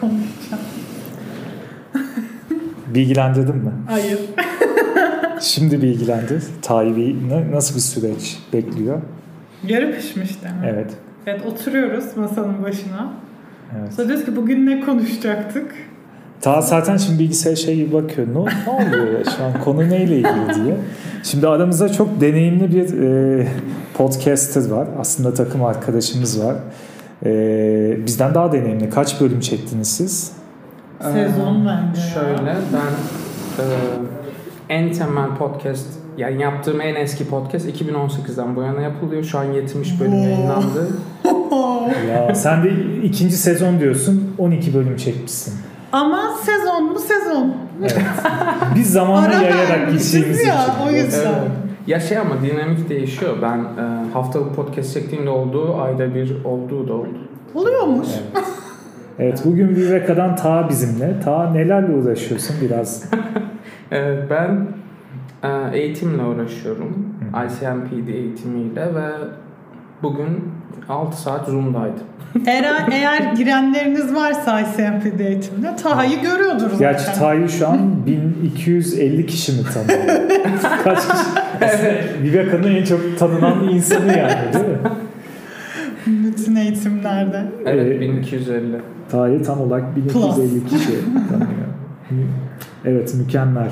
konuşacağım. Bilgilendirdin mi? Hayır. Şimdi bilgilendir. Tayyip'i na- nasıl bir süreç bekliyor? Yarı pişmiş değil mi? Evet. Evet oturuyoruz masanın başına. Evet. Sonra diyoruz ki bugün ne konuşacaktık? Ta zaten şimdi bilgisayar şey gibi bakıyor. Ne, ne oluyor ya şu an konu neyle ilgili diye. Şimdi aramızda çok deneyimli bir e, podcaster var. Aslında takım arkadaşımız var. E, bizden daha deneyimli. Kaç bölüm çektiniz siz? Sezon bence ya. Şöyle ben e, en temel podcast yani yaptığım en eski podcast 2018'den bu yana yapılıyor. Şu an 70 bölüm yayınlandı. Ya sen de ikinci sezon diyorsun. 12 bölüm çekmişsin. Ama sezon mu sezon? Evet. Biz zamanla Ara yayarak gittiğimiz ya, için. o yüzden. Evet. Ya şey ama dinamik değişiyor. Ben e, haftalık podcast çektiğimde olduğu, ayda bir olduğu da oldu. Oluyormuş. Evet. Evet bugün Viveka'dan Ta bizimle. Ta nelerle uğraşıyorsun biraz? Evet, ben e, eğitimle uğraşıyorum. ICMPD eğitimiyle ve bugün 6 saat Zoom'daydım. Eğer, eğer girenleriniz varsa ICMP'de eğitimde Taha'yı görüyordur zaten. Gerçi Ta'yı şu an 1250 kişi mi tanıyor? Kaç kişi? Aslında Viveka'nın en çok tanınan insanı yani değil mi? Bütün eğitimlerde. Evet Ee, 1250. Ta'yı tam olarak 1250 kişi tanıyor. Evet mükemmel.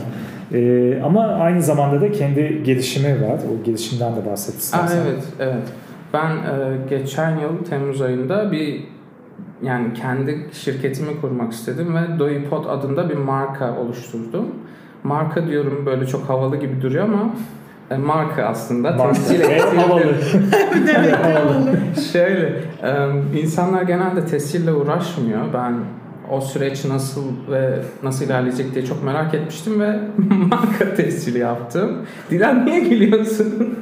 Ee, ama aynı zamanda da kendi gelişimi var. O gelişimden de bahset Aa, evet, evet. Ben e, geçen yıl Temmuz ayında bir yani kendi şirketimi kurmak istedim ve Doipod adında bir marka oluşturdum. Marka diyorum böyle çok havalı gibi duruyor ama e, marka aslında. Marka. Temsil ettiğim havalı. Şöyle, e, insanlar genelde tescille uğraşmıyor. Ben o süreç nasıl ve nasıl ilerleyecek diye çok merak etmiştim ve marka tescili yaptım. Dilan niye gülüyorsun?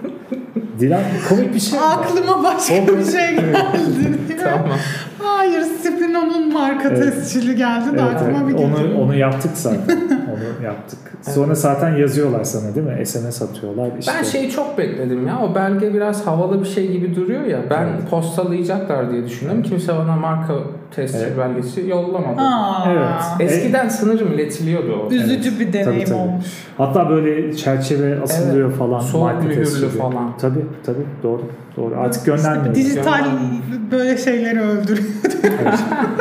Dilan komik bir şey mi? Aklıma başka O- bir şey geldi. tamam. Hayır, Spino'nun marka Evet. tescili geldi de Evet, aklıma evet. bir geldi. Onu, onu yaptık zaten. onu yaptık. Sonra zaten yazıyorlar sana değil mi? SMS atıyorlar. İşte. Ben şeyi çok bekledim ya. O belge biraz havalı bir şey gibi duruyor ya. Ben Evet. postalayacaklar diye düşündüm. Kimse bana marka tescil Evet. belgesi yollamadı. Aa, Evet. Eskiden sanırım iletiliyordu o. Üzücü bir deneyim Tabii, tabii. olmuş. Hatta böyle çerçeve asılıyor falan. Soğuk mühürlü falan. Tabii tabii doğru. Doğru. Artık göndermiyoruz. Dijital böyle şeyleri öldürüyor. Evet.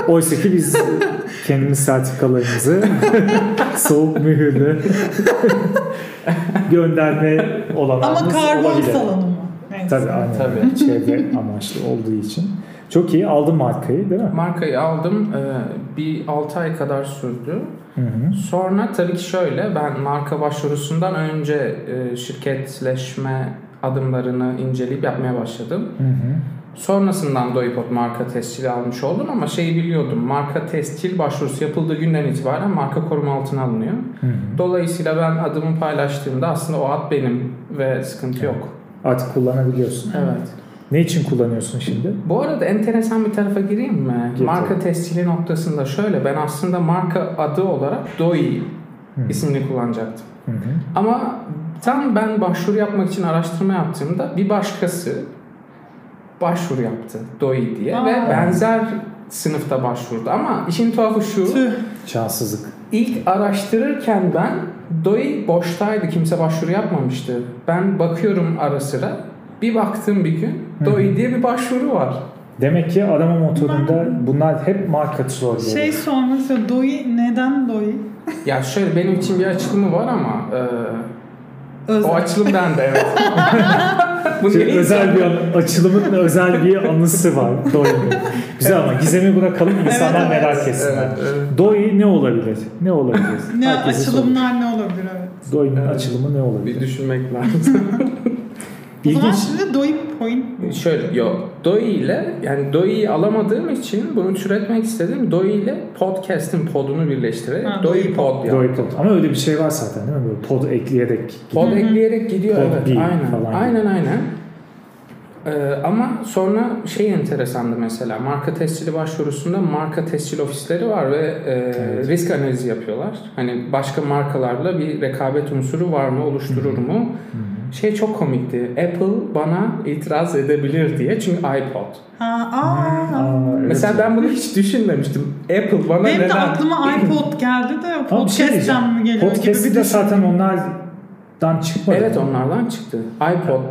Oysa ki biz kendimiz sertifikalarımızı soğuk mühürlü gönderme olanağımız Ama karbon olabilir. salınımı. Neyse. Tabii aynen. Tabii. Çevre amaçlı olduğu için. Çok iyi. Aldın markayı değil mi? Markayı aldım. Ee, Bir 6 ay kadar sürdü. Hı hı. Sonra tabii ki şöyle ben marka başvurusundan önce e, şirketleşme adımlarını inceleyip yapmaya başladım. Hı hı. Sonrasından Doipod marka tescili almış oldum ama şeyi biliyordum. Marka tescil başvurusu yapıldığı günden itibaren marka koruma altına alınıyor. Hı hı. Dolayısıyla ben adımı paylaştığımda aslında o ad benim ve sıkıntı yok. Artık kullanabiliyorsun. Evet. Ne için kullanıyorsun şimdi? Bu arada enteresan bir tarafa gireyim mi? Gir marka tescili noktasında şöyle ben aslında marka adı olarak Doi Hı. ismini kullanacaktım. Hı hı. Ama tam ben başvuru yapmak için araştırma yaptığımda bir başkası başvuru yaptı Doi diye Aa. ve benzer sınıfta başvurdu. Ama işin tuhafı şu Tüh. Şanssızlık. ilk araştırırken ben Doi boştaydı kimse başvuru yapmamıştı. Ben bakıyorum ara sıra bir baktım bir gün. Doi diye bir başvuru var. Demek ki arama motorunda bunlar hep marka trolleri. Şey sormak istiyorum. Doi neden Doi? Ya şöyle benim için bir açılımı var ama e, Özel. o açılım bende evet. Bu Şey, niye özel bir an- açılımın özel bir anısı var Doi'nin. Güzel ama gizemi bırakalım insanlar Evet, evet. merak etsinler. Evet, evet. Doi ne olabilir? Ne olabilir? Ne Herkese açılımlar ne olabilir evet. Doi'nin Evet. açılımı ne olabilir? Bir düşünmek lazım. O zaman İlginç. şimdi Doi point Şöyle yok. Doi ile yani Doi'yi alamadığım için bunu türetmek istedim. Doi ile podcast'in podunu birleştirerek Ha, Doi Doi pod yaptım. Doi pod. Ama öyle bir şey var zaten değil mi? Böyle pod ekleyerek. Pod Hı hı. ekleyerek gidiyor Pod evet. aynen. falan aynen aynen. Ee, ama sonra şey enteresandı mesela marka tescili başvurusunda marka tescil ofisleri var ve e, Evet. risk analizi yapıyorlar. Hani başka markalarla bir rekabet unsuru var mı oluşturur mu? Şey çok komikti. Apple bana itiraz edebilir diye. Çünkü iPod. Ha, aa. Aa, evet. Mesela ben bunu hiç düşünmemiştim. Apple bana Benim neden? de aklıma iPod geldi de şey podcast'ten mi geliyor gibi Podcast'i bir de düşündüm. zaten onlardan çıkmadı. Evet onlardan çıktı. iPod.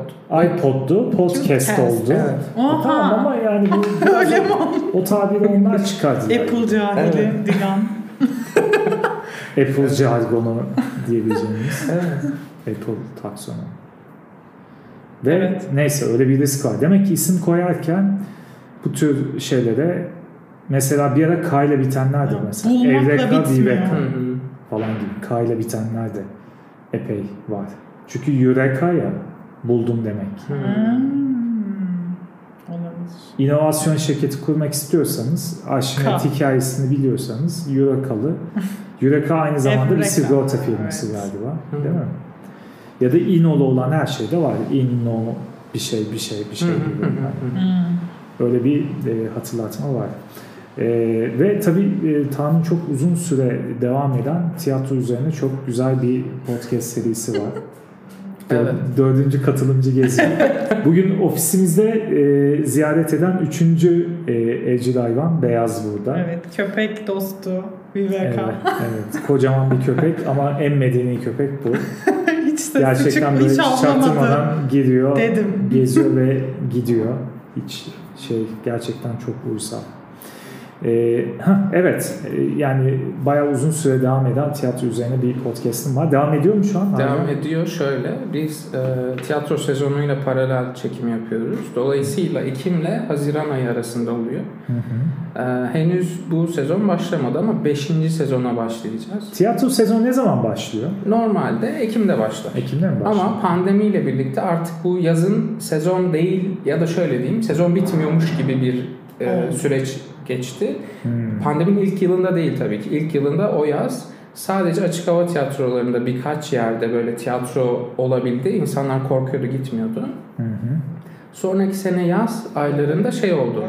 iPod'du, podcast oldu. Evet. E Tamam ama yani bu Öyle mi o tabiri onlar çıkardı. Apple cahili Evet. Dilan. Apple jargonu diyebileceğimiz Evet. Apple taksonu. Ve Evet. neyse öyle bir risk var. Demek ki isim koyarken bu tür şeylere mesela bir ara K ile bitenler de mesela. Evreka, hı. falan gibi. K ile bitenler de epey var. Çünkü Eureka ya buldum demek. Hı. Hmm. Olabilir. İnovasyon şirketi kurmak istiyorsanız, Arşimet K. hikayesini biliyorsanız Eurekalı. Eureka aynı zamanda bir sigorta firması Evet. galiba. Değil mi? Ya da Inolu olan her şeyde var. Inno bir şey bir şey bir şey gibi. Hmm. Öyle bir e, hatırlatma var. E, ve tabii e, Tanrı'nın çok uzun süre devam eden tiyatro üzerine çok güzel bir podcast serisi var. Evet. Dördüncü katılımcı geziyor. Bugün ofisimizde e, ziyaret eden üçüncü e, evcil hayvan Beyaz burada. Evet, köpek dostu Evet, Viveka. evet. Kocaman bir köpek ama en medeni köpek bu. sesi böyle hiç çaktırmadan giriyor, Dedim. geziyor ve gidiyor. Hiç şey gerçekten çok uysal. Ee, heh, evet e, yani bayağı uzun süre devam eden tiyatro üzerine bir podcast'ım var. Devam ediyor mu şu an? Devam Hala? ediyor şöyle. Biz e, tiyatro sezonuyla paralel çekim yapıyoruz. Dolayısıyla Ekim'le Haziran ayı arasında oluyor. Hı hı. E, henüz bu sezon başlamadı ama 5. sezona başlayacağız. Tiyatro sezonu ne zaman başlıyor? Normalde Ekim'de başlar. Ekim'de mi başlıyor? Ama pandemiyle birlikte artık bu yazın sezon değil ya da şöyle diyeyim sezon bitmiyormuş gibi bir e, süreç geçti. Hmm. Pandeminin ilk yılında değil tabii ki. İlk yılında o yaz sadece açık hava tiyatrolarında birkaç yerde böyle tiyatro olabildi. İnsanlar korkuyordu gitmiyordu. Hı hı. Sonraki sene yaz aylarında şey oldu.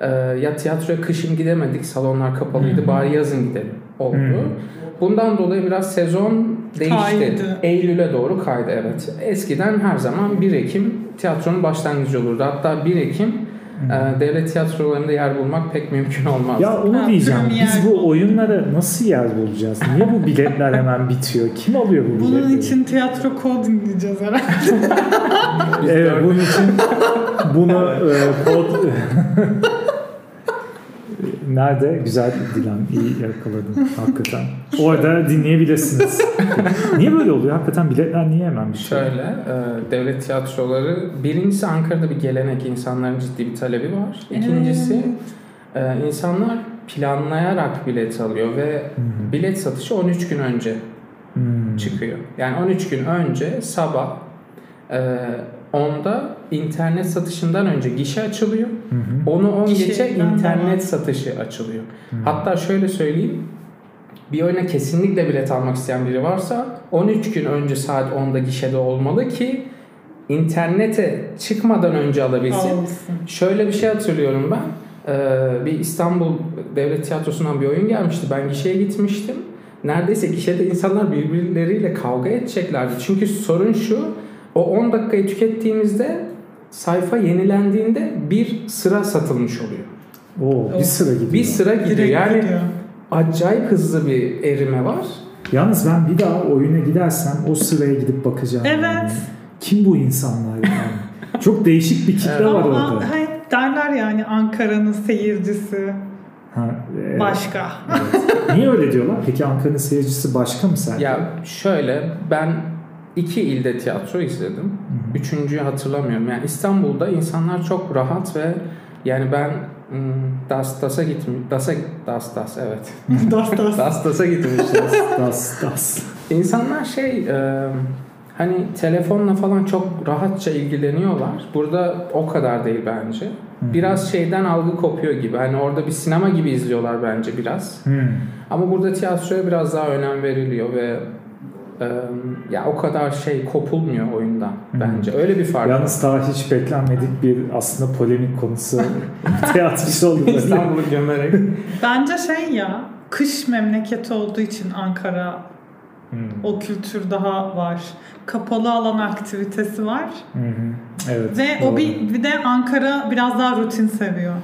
Ee, ya tiyatroya kışın gidemedik, salonlar kapalıydı, Hı. bari yazın gidelim oldu. Hı. Bundan dolayı biraz sezon değişti. Kaydı. Eylül'e doğru kaydı evet. Eskiden her zaman 1 Ekim tiyatronun başlangıcı olurdu. Hatta 1 Ekim e, devlet tiyatrolarında yer bulmak pek mümkün olmazdı. Ya onu Ha, diyeceğim. Biz bu oyunlara nasıl yer bulacağız? Niye bu biletler hemen bitiyor? Kim alıyor bu biletleri? Bunun için tiyatro kod dinleyeceğiz herhalde. Evet bunun için bunu e, kod Nerede? Güzel Dilan. iyi yakaladın hakikaten. Orada dinleyebilirsiniz. niye böyle oluyor? Hakikaten biletler niye hemen bitiyor? Şöyle, e, devlet tiyatroları birincisi Ankara'da bir gelenek, insanların ciddi bir talebi var. İkincisi e, insanlar planlayarak bilet alıyor ve hı. bilet satışı 13 gün önce Hmm. çıkıyor. Yani 13 gün önce sabah e, 10'da internet satışından önce gişe açılıyor. Hı hı. Onu 10 geçe Gişeden internet satışı açılıyor. Hmm. Hatta şöyle söyleyeyim. Bir oyuna kesinlikle bilet almak isteyen biri varsa 13 gün önce saat 10'da gişede olmalı ki internete çıkmadan önce alabilsin. Almışsın. Şöyle bir şey hatırlıyorum ben. Ee, bir İstanbul Devlet Tiyatrosu'ndan bir oyun gelmişti. Ben gişeye gitmiştim. Neredeyse gişede insanlar birbirleriyle kavga edeceklerdi. Çünkü sorun şu. O 10 dakikayı tükettiğimizde sayfa yenilendiğinde bir sıra satılmış oluyor. Oo, bir sıra gidiyor. Bir sıra gidiyor. Direkt Yani gidiyor. acayip hızlı bir erime var. Yalnız ben bir daha oyuna gidersem o sıraya gidip bakacağım. Evet. yani. Kim bu insanlar yani? Çok değişik bir kitle Evet. var Ama orada. hayır, derler yani Ankara'nın seyircisi Ha, evet. başka. Evet. Niye öyle diyorlar? Peki Ankara'nın seyircisi başka mı sence? Ya şöyle ben iki ilde tiyatro izledim. Üçüncüyü hatırlamıyorum. Yani İstanbul'da insanlar çok rahat ve yani ben hmm, Das Das'a gitmiş. Das'a Das Das evet. das das. Das Das'a gitmişiz. Das, das. İnsanlar şey e, hani telefonla falan çok rahatça ilgileniyorlar. Burada o kadar değil bence. Biraz şeyden algı kopuyor gibi. Hani orada bir sinema gibi izliyorlar bence biraz. Ama burada tiyatroya biraz daha önem veriliyor ve ya o kadar şey kopulmuyor oyundan bence. Öyle bir fark. var. Yalnız daha hiç beklenmedik bir aslında polemik konusu tiyatrosu oldu. İstanbul'u gömerek. Bence şey ya kış memleketi olduğu için Ankara Hmm. O kültür daha var. Kapalı alan aktivitesi var. Hı hı. Evet. Ve doğru. o bir, bir de Ankara biraz daha rutin seviyor.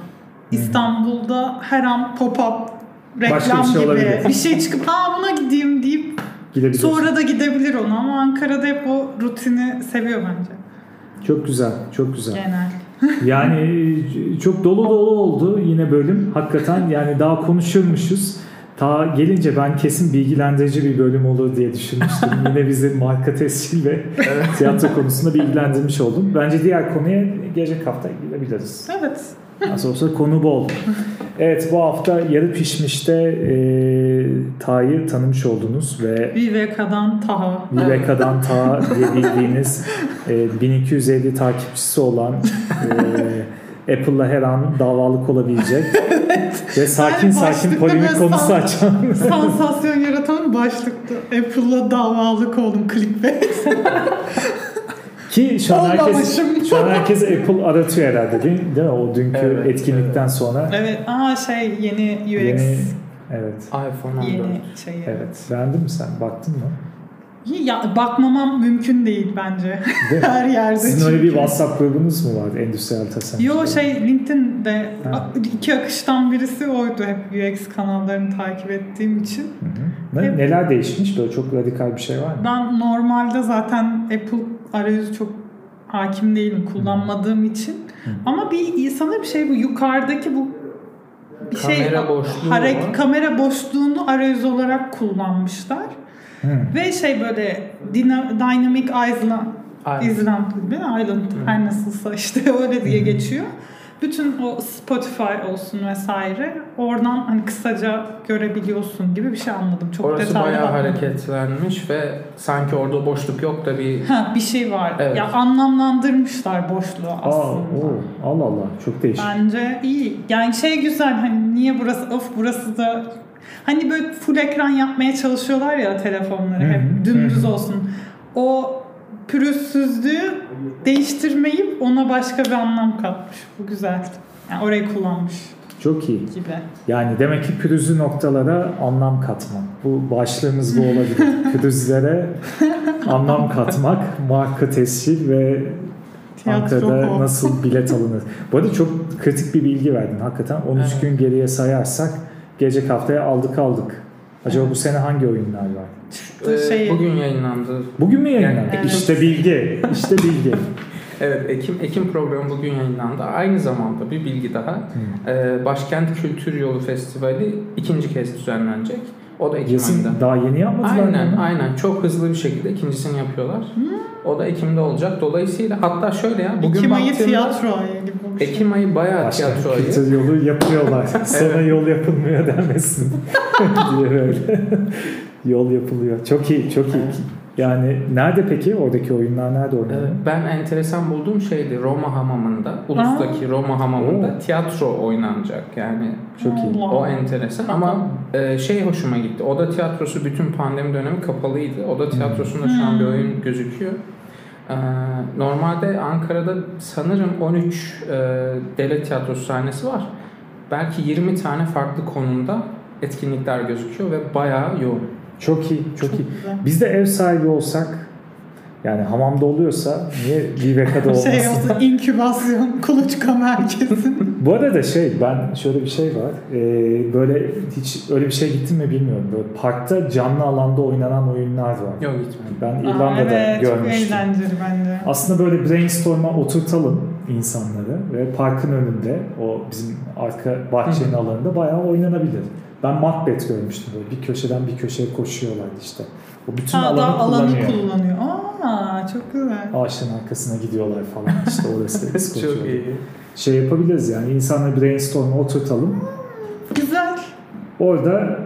İstanbul'da her an pop-up reklam Başka bir şey gibi olabilir. bir şey çıkıp aa deyip Gidebilirsin. sonra da gidebilir ona ama Ankara'da hep o rutini seviyor bence Çok güzel, çok güzel. genel. Yani çok dolu dolu oldu yine bölüm. Hakikaten yani daha konuşurmuşuz. Ta gelince ben kesin bilgilendirici bir bölüm olur diye düşünmüştüm. yine bizi marka tescil ve tiyatro konusunda bilgilendirmiş oldum. Bence diğer konuya gelecek hafta gidebiliriz. Evet. Nasıl olsa konu bol. Evet bu hafta yarı pişmişte e, Ta'yı tanımış oldunuz ve Viveka'dan Taha. Viveka'dan Ta diye bildiğiniz e, 1250 takipçisi olan e, Apple'la her an davalık olabilecek ve sakin Yani sakin polemik konusu açan Sansasyon yaratan başlıktı. Apple'la davalık oldum clickbait. ki şu an herkes şu an herkes Apple aratıyor herhalde değil, değil mi? O dünkü Evet, etkinlikten evet. sonra evet. Aa şey yeni UX. yeni evet Yeni, iPhone 14. şeyi. evet beğendin mi sen baktın mı? Ya bakmamam mümkün değil bence. Değil? Her yerde Sizin öyle bir çünkü. WhatsApp grubunuz mu var endüstriyel tasarım? Yo şey LinkedIn'de Ha. iki akıştan birisi oydu hep UX kanallarını takip ettiğim için. Hı hı. Ne, Hep- neler değişmiş? Böyle çok radikal bir şey var mı? Ben normalde zaten Apple arayüzü çok hakim değilim kullanmadığım için. Hı. Ama bir sanırım şey bu yukarıdaki bu bir şey Kamera boşluğu hareket var. kamera boşluğunu arayüz olarak kullanmışlar. Hı. Ve şey böyle dyna- Dynamic Island Aynen. Island değil mi? Island her nasılsa işte öyle diye geçiyor. Bütün o Spotify olsun vesaire oradan hani kısaca görebiliyorsun gibi bir şey anladım. Çok Orası detaylı bayağı bakmadım. hareketlenmiş ve sanki orada boşluk yok da bir Ha bir şey var. Evet. Ya anlamlandırmışlar boşluğu Aa, aslında. oo, Allah Allah çok değişik. Bence iyi. Yani şey güzel hani niye burası of burası da hani böyle full ekran yapmaya çalışıyorlar ya telefonları hep dümdüz olsun. O pürüzsüzlüğü değiştirmeyip ona başka bir anlam katmış. Bu güzel. Yani orayı kullanmış Çok iyi. gibi. Yani demek ki pürüzlü noktalara anlam katmak. Bu başlığımız bu olabilir. Pürüzlere anlam katmak, marka tescil ve Tiyatro Ankara'da o. nasıl bilet alınır. Bu arada çok kritik bir bilgi verdin hakikaten. 13 Evet. gün geriye sayarsak gelecek haftaya aldık aldık. Acaba bu sene hangi oyunlar var? Ee, Şey- bugün yayınlandı. Bugün mü yayınlandı? Evet. İşte bilgi. İşte bilgi. Evet Ekim Ekim programı bugün yayınlandı. Aynı zamanda bir bilgi daha. Ee, Başkent Kültür Yolu Festivali ikinci kez düzenlenecek. O da Ekim Yazın ayında. daha yeni yapmadılar Aynen mı? aynen çok hızlı bir şekilde ikincisini yapıyorlar. O da Ekim'de olacak. Dolayısıyla hatta şöyle ya bugün Ekim ayı tiyatro ayı gibi şey. Ekim ayı bayağı Başka tiyatro ayı. kültür yolu yapıyorlar. Sonra yol yapılmıyor demesin diye böyle. Yol yapılıyor. Çok iyi, çok iyi. Yani nerede peki? Oradaki oyunlar nerede oynanıyor? Ben enteresan bulduğum şeydi Roma hamamında, Ulus'taki Roma hamamında Oo. tiyatro oynanacak yani. Çok iyi. Allah. O enteresan ama e, şey hoşuma gitti. Oda tiyatrosu bütün pandemi dönemi kapalıydı. Oda tiyatrosunda şu an bir oyun gözüküyor. Ee, normalde Ankara'da sanırım 13 e, devlet tiyatrosu sahnesi var. Belki 20 tane farklı konumda etkinlikler gözüküyor ve bayağı yoğun. Çok iyi, çok, iyi. güzel. Biz de ev sahibi olsak yani hamamda oluyorsa niye Viveka'da olmasın? Şey olsun inkübasyon kuluçka merkezi. Bu arada şey ben şöyle bir şey var. Ee, böyle hiç öyle bir şey gittim mi bilmiyorum. Böyle parkta canlı alanda oynanan oyunlar var. Yok gitmedim. Ben Aa, İrlanda'da evet, çok görmüştüm. eğlenceli bence. Aslında böyle brainstorm'a oturtalım insanları ve parkın önünde o bizim arka bahçenin alanında bayağı oynanabilir. Ben Macbeth görmüştüm böyle bir köşeden bir köşeye koşuyorlar işte. O bütün Ha, alanı daha alanı kullanıyor. kullanıyor. Aa çok güzel. Ağaçların arkasına gidiyorlar falan işte orası. Çok iyi. Şey yapabiliriz yani insanları brainstorm'a oturtalım. Güzel. Orada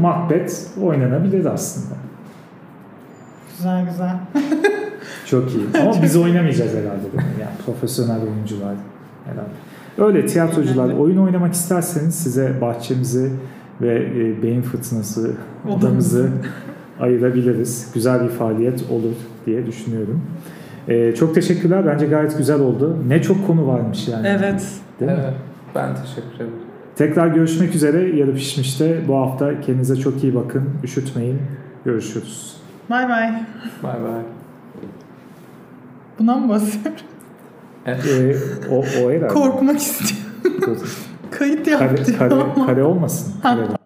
Macbeth oynanabilir aslında. Güzel güzel. Çok iyi. Ama biz oynamayacağız herhalde. Yani profesyonel oyuncular herhalde. Öyle tiyatrocular oyun oynamak isterseniz size bahçemizi ve e, beyin fırtınası Odamızı. ayırabiliriz. Güzel bir faaliyet olur diye düşünüyorum. E, çok teşekkürler. Bence gayet güzel oldu. Ne çok konu varmış yani. Evet. Değil mi? Evet, ben teşekkür ederim. Tekrar görüşmek üzere. Yarı pişmişte bu hafta kendinize çok iyi bakın. Üşütmeyin. Görüşürüz. Bay bay. Bay bay. Buna mı basıyoruz? Evet. Ee, o, o herhalde. Korkmak istiyorum. Kayıt Kare, yaptım kare, ama. kare olmasın. Kare.